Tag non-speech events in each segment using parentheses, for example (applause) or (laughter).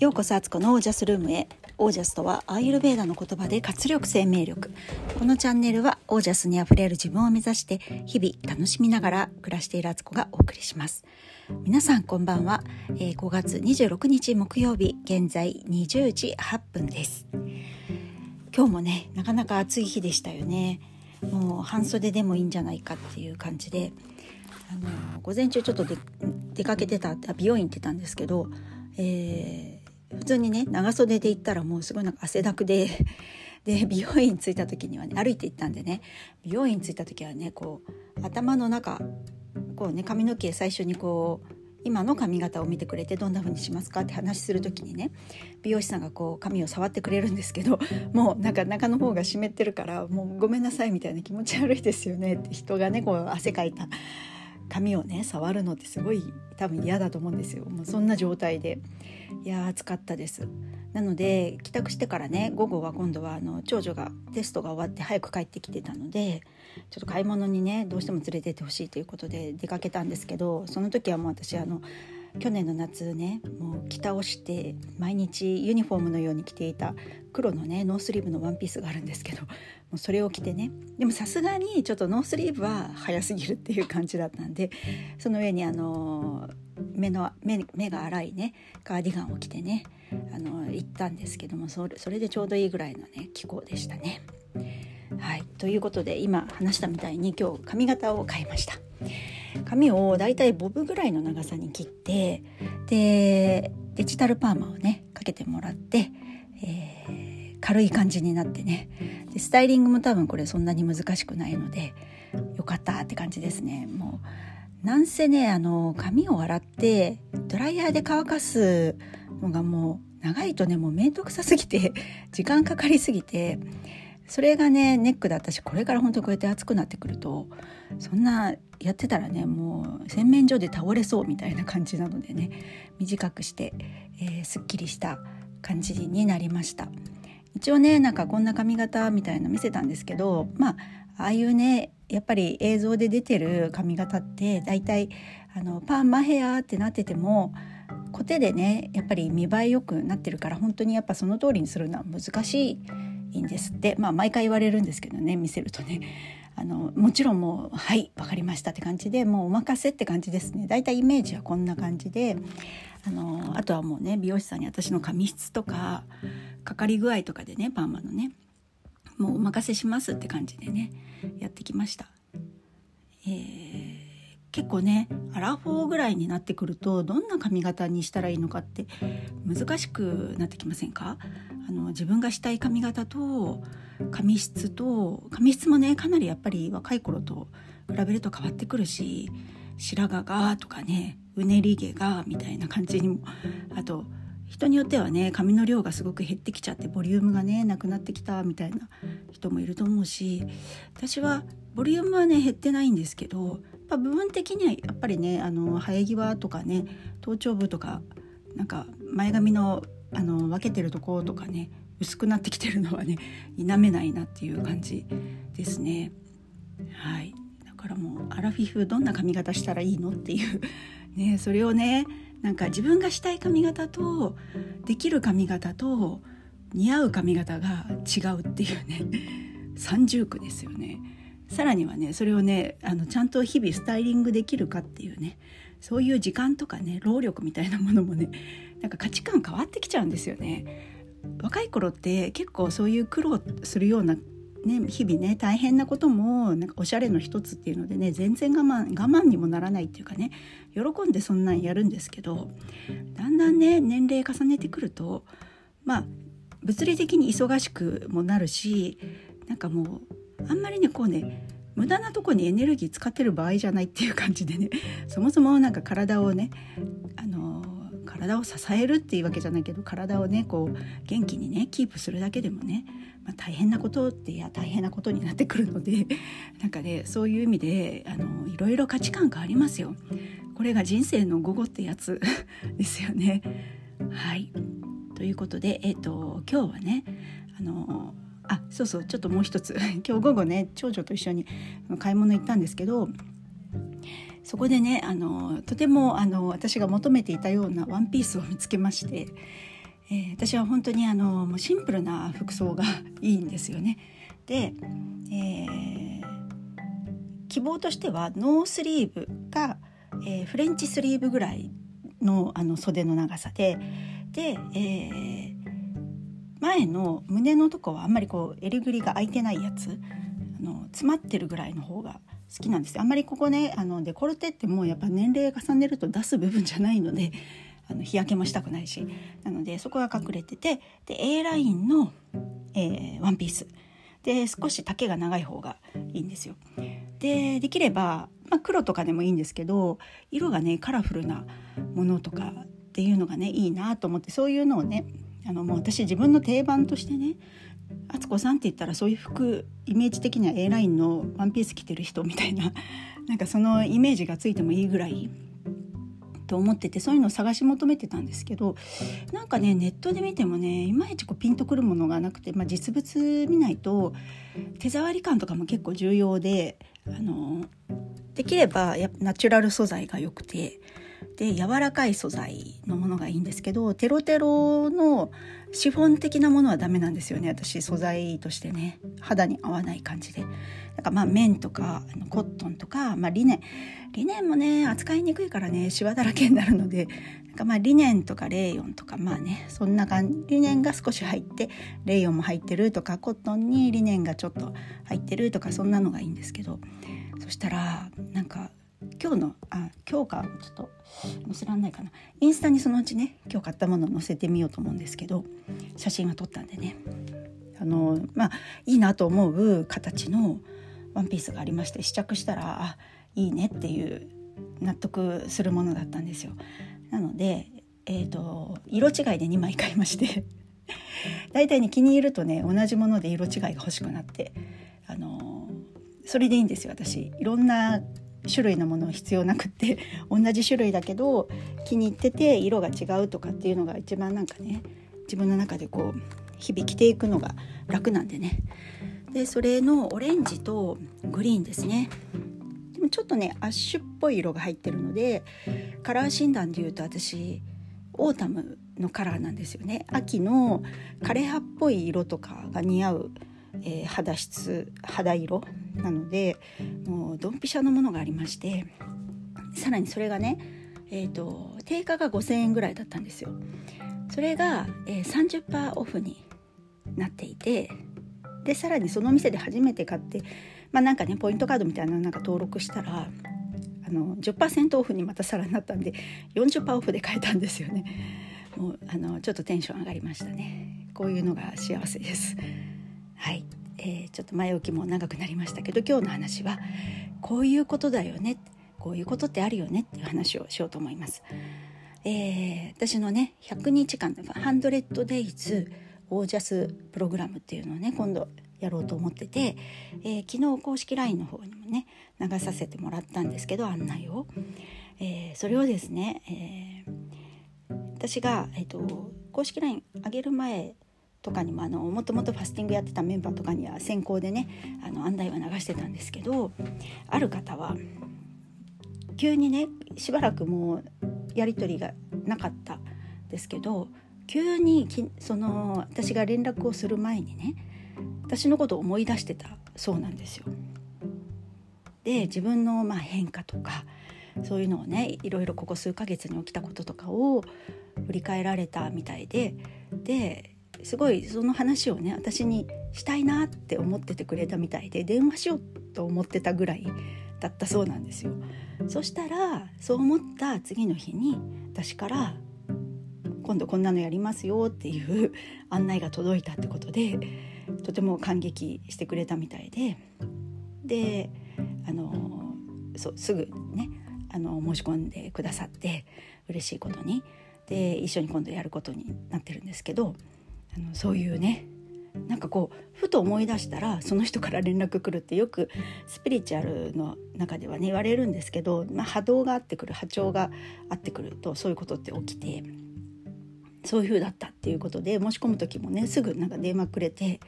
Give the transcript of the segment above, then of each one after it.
ようこそアツコのオージャスルームへ。オージャスとはアーユルベーダの言葉で活力生命力。このチャンネルはオージャスにあふれる自分を目指して日々楽しみながら暮らしているアツコがお送りします。皆さんこんばんは、えー、5月26日木曜日現在20時8分です。今日もねなかなか暑い日でしたよね。もう半袖でもいいんじゃないかっていう感じで。あの午前中ちょっと出かけてた美容院行ってたんですけど、えー、普通にね長袖で行ったらもうすごいなんか汗だくでで美容院着いた時にはね歩いて行ったんでね美容院着いた時はねこう頭の中こうね髪の毛最初にこう今の髪型を見てくれてどんな風にしますか？って話する時にね美容師さんがこう髪を触ってくれるんですけど (laughs) もうなんか中の方が湿ってるからもうごめんなさいみたいな気持ち悪いですよねって人がねこう汗かいた髪をね触るのってすごい多分嫌だと思うんですよ。もうそんな状態で。いや暑かったです。なので帰宅してからね午後は今度はあの長女がテストが終わって早く帰ってきてたのでちょっと買い物にねどうしても連れてってほしいということで出かけたんですけどその時はもう私あの去年の夏ねもう着倒して毎日ユニフォームのように着ていた黒のねノースリーブのワンピースがあるんですけどもうそれを着てねでもさすがにちょっとノースリーブは早すぎるっていう感じだったんでその上にあの目の目目が粗いねカーディガンを着てねあの行ったんですけどもそれそれでちょうどいいぐらいのね気候でしたね。はい、ということで今話したみたいに今日髪型を変えました。髪をだいたいボブぐらいの長さに切ってでデジタルパーマをねかけてもらって、えー、軽い感じになってねでスタイリングも多分これそんなに難しくないのでよかったって感じですねもうなんせねあの髪を洗ってドライヤーで乾かすのがもう長いとねもう面倒くさすぎて (laughs) 時間かかりすぎてそれがねネックだったしこれから本当こうやって暑くなってくるとそんなやってたらねもう洗面所で倒れそうみたいな感じなのでね短くして、えー、すっきりした感じになりました。一応ねなんかこんな髪型みたいな見せたんですけどまあああいうねやっぱり映像で出てる髪型ってだいたいあのパーマヘアってなっててもコテでねやっぱり見栄えよくなってるから本当にやっぱその通りにするのは難しいんですって。まあ毎回言われるんですけどね見せるとね。あのもちろんもう「はい分かりました」って感じでもうお任せって感じですね。だいたいイメージはこんな感じであのあとはもうね美容師さんに私の髪質とかかかり具合とかでねパーマのねもうお任せしますって感じでねやってきました。えー結構ねアラフォーぐらいになってくるとどんな髪型にしたらいいのかって難しくなってきませんか？あの自分がしたい髪型と髪質と髪質もねかなりやっぱり若い頃と比べると変わってくるし白髪がとかねうねり毛がみたいな感じにもあと人によってはね髪の量がすごく減ってきちゃってボリュームがねなくなってきたみたいな人もいると思うし私はボリュームはね減ってないんですけど部分的にはやっぱりねあの生え際とかね頭頂部とかなんか前髪のあの分けてるとことかね薄くなってきてるのはね否めないなっていう感じですね。はいだからもうアラフィフどんな髪型したらいいのっていうねそれをねなんか自分がしたい髪型とできる髪型と似合う髪型が違うっていうね三重苦ですよね。さらにはねそれをねあのちゃんと日々スタイリングできるかっていうねそういう時間とかね労力みたいなものもねなんか価値観変わってきちゃうんですよね。若い頃って結構そういう苦労するようなね、日々ね大変なこともなんかおしゃれの一つっていうのでね全然我慢我慢にもならないっていうかね喜んでそんなんやるんですけどだんだんね年齢重ねてくるとまあ物理的に忙しくもなるしなんかもうあんまりねこうね無駄なとこにエネルギー使ってる場合じゃないっていう感じでねそもそもなんか体をね体を支えるっていうわけじゃないけど体をねこう元気にねキープするだけでもね、まあ、大変なことっていや大変なことになってくるので (laughs) なんかねそういう意味であのいろいろ価値観がありますよ。これが人生の午後ってやつ (laughs) ですよね。はいということで、えーと、と今日はねあのあそうそうちょっともう一つ (laughs) 今日午後ね長女と一緒に買い物行ったんですけどそこでねあのとてもあの私が求めていたようなワンピースを見つけましてえー、私は本当にあのもうシンプルな服装がいいんですよね。で、えー、希望としてはノースリーブか、えー、フレンチスリーブぐらいのあの袖の長さでで、えー、前の胸のとこはあんまりこう襟ぐりが開いてないやつあの詰まってるぐらいの方が好きなんですあんまりここねあのデコルテってもうやっぱ年齢重ねると出す部分じゃないので (laughs) あの日焼けもしたくないし。なのでそこが隠れててで A ラインの、えー、ワンピース。で少し丈が長い方がいいんですよ。でできれば、まあ、黒とかでもいいんですけど色がねカラフルなものとかっていうのがねいいなと思ってそういうのをねあのもう私自分の定番としてね敦子さんって言ったらそういう服イメージ的には A ラインのワンピース着てる人みたいな (laughs) なんかそのイメージがついてもいいぐらいと思っててそういうのを探し求めてたんですけどなんかねネットで見てもねいまいちこうピンとくるものがなくて、まあ、実物見ないと手触り感とかも結構重要であのできればやナチュラル素材が良くてで柔らかい素材のものがいいんですけどテロテロのシフォン的なものはダメなんですよね。私素材としてね。肌に合わない感じで。だからまあ綿とかコットンとか、まあ、リネン。リネンもね扱いにくいからねシワだらけになるので。なんかまあリネンとかレーヨンとかまあねそんな感じ。リネンが少し入ってレーヨンも入ってるとかコットンにリネンがちょっと入ってるとかそんなのがいいんですけど。そしたらなんか今日のあ今日かちょっと載せらんないかな。インスタにそのうちね今日買ったものを載せてみようと思うんですけど写真は撮ったんでね。あのまあいいなと思う形のワンピースがありまして試着したらあいいねっていう納得するものだったんですよ。なので、えーと、色違いで2枚買いまして (laughs) 大体ね気に入るとね同じもので色違いが欲しくなってあのそれでいいんですよ私。いろんな種類のものは必要なくって (laughs) 同じ種類だけど気に入ってて色が違うとかっていうのが一番なんかね自分の中でこう日々着ていくのが楽なんでね。でそれのオレンジとグリーンですね。でもちょっとねアッシュっぽい色が入ってるのでカラー診断でいうと私オータムのカラーなんですよね。秋の枯葉っぽい色とかが似合う、えー、肌質肌色なのでもうドンピシャのものがありましてさらにそれがね、えーと、定価が5,000円ぐらいだったんですよ。それが、えー、30%オフになっていてでさらにその店で初めて買ってまあなんかねポイントカードみたいなのなんか登録したらあの10%オフにまたさらになったんで40%オフで買えたんですよね。もうあのちょっとテンション上がりましたね。こういうのが幸せです。はい。えー、ちょっと前置きも長くなりましたけど今日の話はこういうことだよねこういうことってあるよねっていう話をしようと思います。えー、私のね100日間「ハンドレッドデイズオージャスプログラム」っていうのをね今度やろうと思ってて、えー、昨日公式 LINE の方にもね流させてもらったんですけど案内を、えー、それをですね、えー、私が、えーと、公式 LINE 上げる前とかにもあのもともとファスティングやってたメンバーとかには先行でねあの案内は流してたんですけどある方は急にねしばらくもうやり取りがなかったですけど急にその私が連絡をする前にね私のことを思い出してたそうなんですよ。で自分のまあ変化とかそういうのをねいろいろここ数ヶ月に起きたこととかを振り返られたみたいでですごいその話をね私にしたいなって思っててくれたみたいで電話しようと思ってたぐらいだったそうなんですよ。そしたらそう思った次の日に私から今度こんなのやりますよっていう (laughs) 案内が届いたってことでとても感激してくれたみたいでであのそうすぐねあの申し込んでくださって嬉しいことにで一緒に今度やることになってるんですけどあのそういうねなんかこうふと思い出したらその人から連絡来るってよくスピリチュアルの中ではね言われるんですけど、まあ、波動が合ってくる波長が合ってくるとそういうことって起きてそういう風だったっていうことで申し込む時もねすぐなんか電話くれて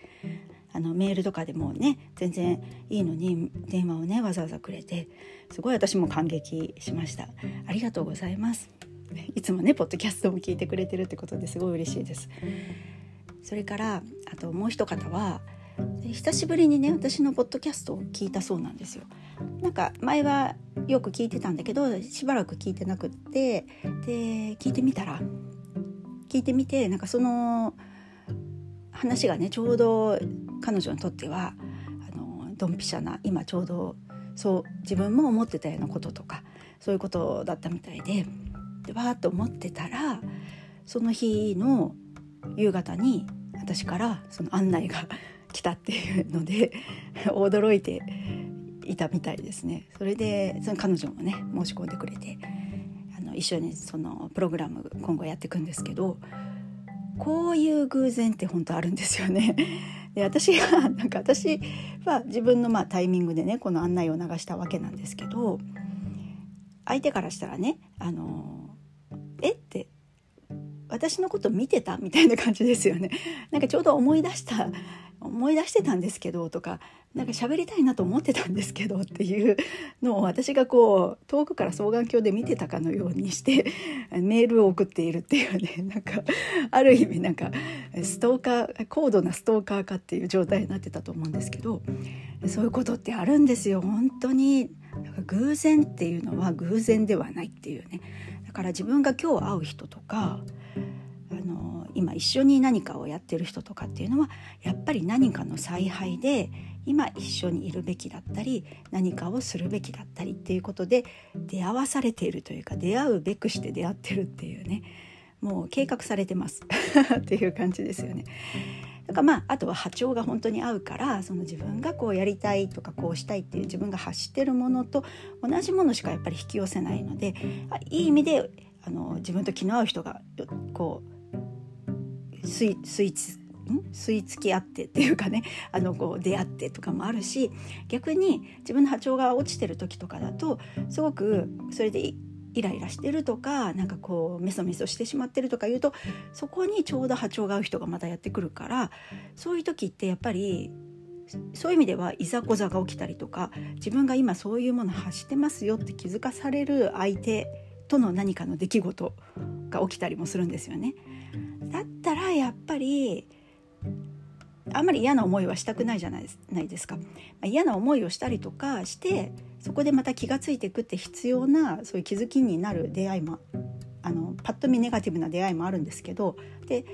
あのメールとかでもね全然いいのに電話をねわざわざくれてすごい私も感激しました。ありがとうございます。いつもねポッドキャストも聞いてくれてるってことですごい嬉しいです。それからあともう一方は久しぶりにね私のポッドキャストを聞いたそうなんですよ。なんか前はよく聞いてたんだけどしばらく聞いてなくってで聞いてみたら聞いてみてなんかその話がねちょうど彼女にとってはあのドンピシャな今ちょうどそう自分も思ってたようなこととかそういうことだったみたいででわーっと思ってたらその日の夕方に私からその案内が (laughs) 来たっていうので (laughs) 驚いていたみたいですね。それでその彼女もね申し込んでくれてあの一緒にそのプログラム今後やっていくんですけどこういう偶然って本当あるんですよね。(laughs) で私がなんか私は自分のまあタイミングでねこの案内を流したわけなんですけど相手からしたらね「あのえっ?」て私のこと見てたみたいな感じですよね。なんかちょうど思い出した思い出してたんですけどとかなんか喋りたいなと思ってたんですけどっていうのを私がこう遠くから双眼鏡で見てたかのようにしてメールを送っているっていうねなんかある意味なんかストーカー高度なストーカー化っていう状態になってたと思うんですけどそういうことってあるんですよ。本当に偶然っていうのは偶然ではないっていうね。だから自分が今日会う人とかあの今一緒に何かをやってる人とかっていうのはやっぱり何かの采配で今一緒にいるべきだったり何かをするべきだったりっていうことで出会わされているというか出会うべくして出会ってるっていうねもう計画されてます (laughs) っていう感じですよね。だからまああとは波長が本当に合うからその自分がこうやりたいとかこうしたいっていう自分が発してるものと同じものしかやっぱり引き寄せないのでいい意味であの自分と気の合う人がこうスイスイ吸い付き合ってっていうかね (laughs) あのこう出会ってとかもあるし逆に自分の波長が落ちてる時とかだとすごくそれでイライラしてるとかなんかこうメソメソしてしまってるとか言うとそこにちょうど波長が合う人がまたやってくるからそういう時ってやっぱりそういう意味ではいざこざが起きたりとか自分が今そういうもの発してますよって気づかされる相手との何かの出来事が起きたりもするんですよね。だったらやっぱりあんまり嫌な思いはしたくないじゃないですか。まあ、嫌な思いをしたりとかしてそこでまた気が付いていくって必要なそういう気づきになる出会いもあのパッと見ネガティブな出会いもあるんですけどで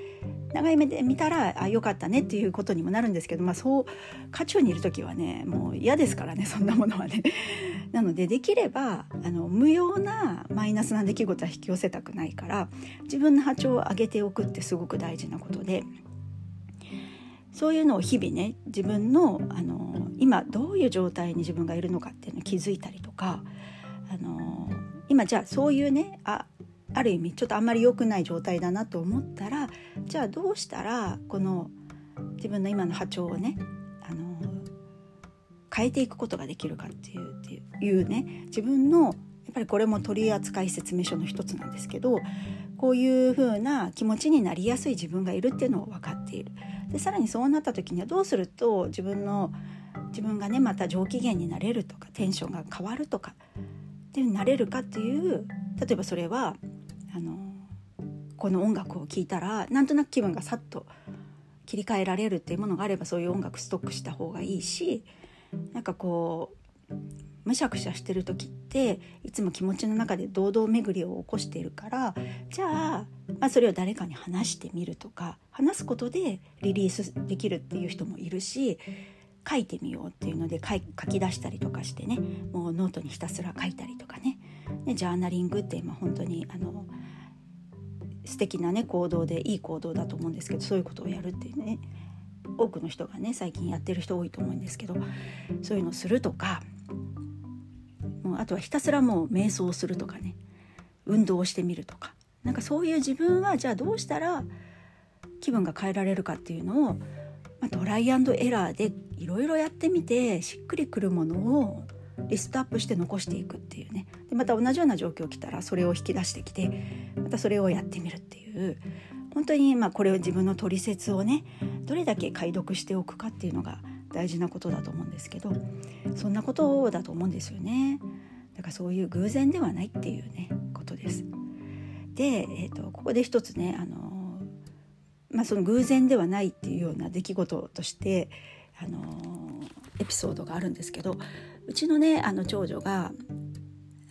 長い目で見たらあよかったねっていうことにもなるんですけど、まあ、そう渦中にいる時はねもう嫌ですからねそんなものはね。(laughs) なのでできればあの無用なマイナスな出来事は引き寄せたくないから自分の波長を上げておくってすごく大事なことで。そういうのを日々ね自分のあの今どういう状態に自分がいるのかっていうのを気づいたりとかあの今じゃあそういうねあある意味ちょっとあんまり良くない状態だなと思ったらじゃあどうしたらこの自分の今の波長をねあの変えていくことができるかっていうっていうね自分のやっぱりこれも取扱説明書の一つなんですけどこういう風な気持ちになりやすい自分がいるっていうのを分かっている。でさらにそうなった時にはどうすると自分の自分がねまた上機嫌になれるとかテンションが変わるとかっていうなれるかっていう例えばそれはこの音楽を聴いたらなんとなく気分がさっと切り替えられるっていうものがあればそういう音楽ストックした方がいいしなんかこうむしゃくしゃしてる時っていつも気持ちの中で堂々巡りを起こしているからじゃあ、まあ、それを誰かに話してみるとか話すことでリリースできるっていう人もいるし書いてみようっていうので書き出したりとかしてねもうノートにひたすら書いたりとかね。ジャーナリングって今本当にあの素敵なね行動でいい行動だと思うんですけどそういうことをやるっていうね多くの人がね最近やってる人多いと思うんですけどそういうのをするとかもうあとはひたすらもう瞑想するとかね運動をしてみるとかなんかそういう自分はじゃあどうしたら気分が変えられるかっていうのを、まあ、トライアンドエラーでいろいろやってみてしっくりくるものをリストアップして残していくっていうねでまた同じような状況来たらそれを引き出してきてまたそれをやってみるっていう。本当にまあこれを自分の取説をねどれだけ解読しておくかっていうのが大事なことだと思うんですけどそんなことだと思うんですよね。だからそういう偶然ではないっていうねことです。で、えーと、ここで一つね、あのまあ、その偶然ではないっていうような出来事として、あのエピソードがあるんですけどうちのねあの長女が、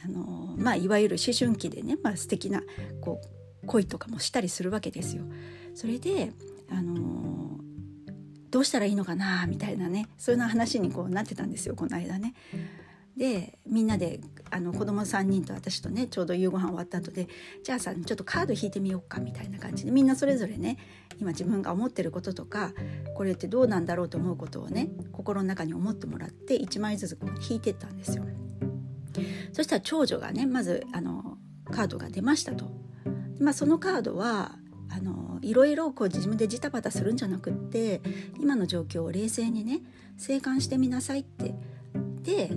あのまあ、いわゆる思春期でね、まあ、素敵なこう恋とかもしたりするわけですよ。それで、あのどうしたらいいのかなみたいなねそういうな話にこうなってたんですよこの間ね。でみんなであの子供3人と私とねちょうど夕ご飯終わった後でじゃあさちょっとカード引いてみようかみたいな感じでみんなそれぞれね今自分が思ってることとかこれってどうなんだろうと思うことをね心の中に思ってもらって1枚ずつこう引いてったんですよ。そしたら長女がねまずあのカードが出ましたと。まあ、そのカードはあのいろいろこう自分でジタバタするんじゃなくって今の状況を冷静にね静観してみなさいってで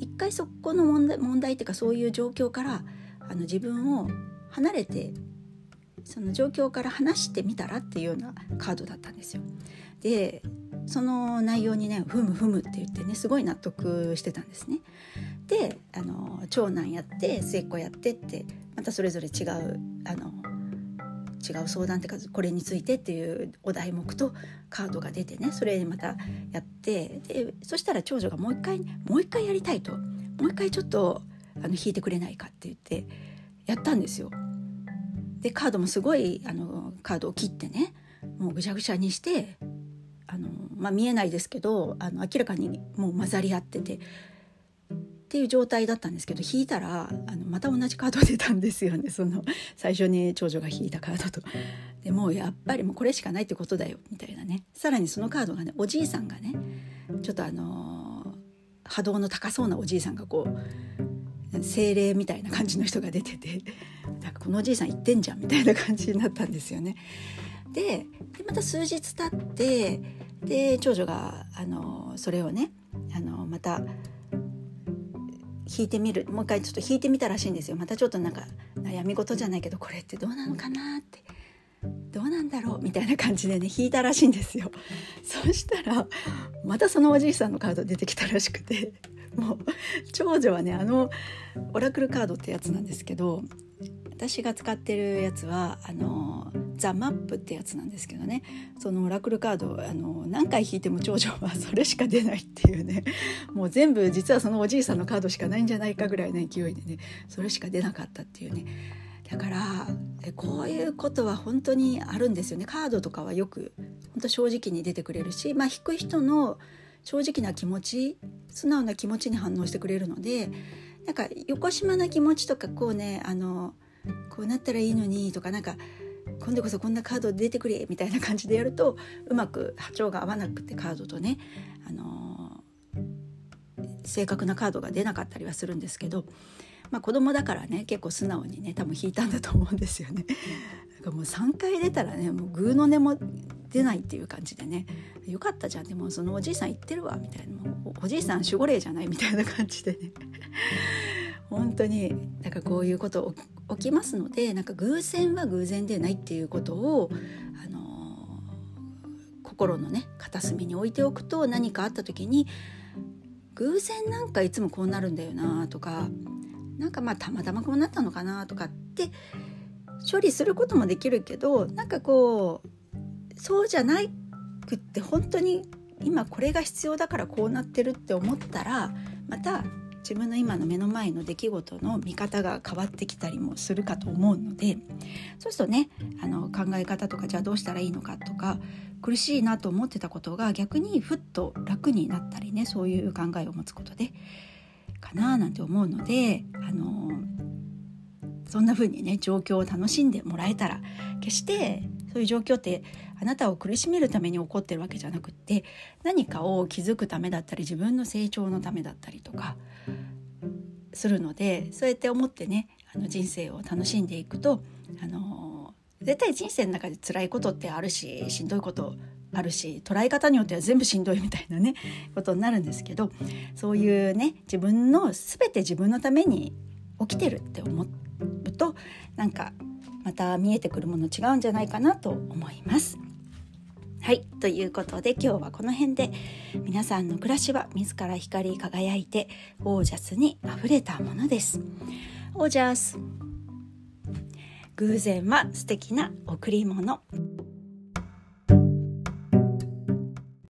一回そこの問題問題っていうかそういう状況からあの自分を離れてその状況から話してみたらっていうようなカードだったんですよ。でその内容にね「ふむふむ」って言ってねすごい納得してたんですね。であの長男やって末っ子やってってまたそれぞれ違うあの違う相談っていうかこれについてっていうお題目とカードが出てねそれでまたやってでそしたら長女がもう一回もう一回やりたいともう一回ちょっとあの引いてくれないかって言ってやったんですよ。でカードもすごいあのカードを切ってねもうぐしゃぐしゃにしてあの、まあ、見えないですけどあの明らかにもう混ざり合っててっていう状態だったんですけど引いたらあのまた同じカード出たんですよね (laughs) その最初に長女が引いたカードと。でもやっぱりもうこれしかないってことだよみたいなねさらにそのカードがねおじいさんがねちょっとあの波動の高そうなおじいさんがこう精霊みたいな感じの人が出ててなんかこのおじいさん言ってんじゃんみたいな感じになったんですよね。でまた数日経ってで長女があのそれをねあのまた弾いてみる。もう一回ちょっと弾いてみたらしいんですよ。またちょっとなんか悩み事じゃないけどこれってどうなのかなって。どうなんだろう。みたいな感じでね弾いたらしいんですよ。そしたらまたそのおじいさんのカード出てきたらしくて。もう長女はねあのオラクルカードってやつなんですけど私が使ってるやつはあのザ・マップってやつなんですけどね。そのオラクルカードあの何回引いても長女はそれしか出ないっていうね。(laughs) もう全部実はそのおじいさんのカードしかないんじゃないかぐらいの勢いでねそれしか出なかったっていうね。だからこういうことは本当にあるんですよね。カードとかはよく本当正直に出てくれるし、まあ、引く人の正直な気持ち素直な気持ちに反応してくれるのでなんか横島な気持ちとかこうねあのこうなったらいいのにとかなんか今度こそこんなカード出てくれみたいな感じでやるとうまく波長が合わなくてカードとね、あのー、正確なカードが出なかったりはするんですけど、まあ、子供だからね結構素直にね多分引いたんだと思うんですよね。かもう3回出たらねもうグーの音も出ないっていう感じでねよかったじゃん。でもそのおじいさん言ってるわみたいなおじいさん守護霊じゃないみたいな感じでね。本当になんかこういうこと起きますのでなんか偶然は偶然でないっていうことを、あの、心のね片隅に置いておくと何かあった時に偶然なんかいつもこうなるんだよなとかなんかまあたまたまこうなったのかなとかって処理することもできるけどなんかこうそうじゃなくって本当に今これが必要だからこうなってるって思ったらまた自分の今の目の前の出来事の見方が変わってきたりもするかと思うのでそうするとねあの考え方とかじゃあどうしたらいいのかとか苦しいなと思ってたことが逆にふっと楽になったりねそういう考えを持つことでかななんて思うのであのそんな風にね状況を楽しんでもらえたら決してそういう状況ってあなたを苦しめるために起こってるわけじゃなくって何かを気づくためだったり自分の成長のためだったりとかするのでそうやって思ってねあの人生を楽しんでいくとあの絶対人生の中で辛いことってあるししんどいことあるし捉え方によっては全部しんどいみたいなね (laughs) ことになるんですけどそういうね自分の全て自分のために起きてるって思うとなんかまた見えてくるもの違うんじゃないかなと思います。はいということで今日はこの辺で皆さんの暮らしは自ら光り輝いてオージャスにあふれたものです。オージャス偶然は素敵な贈り物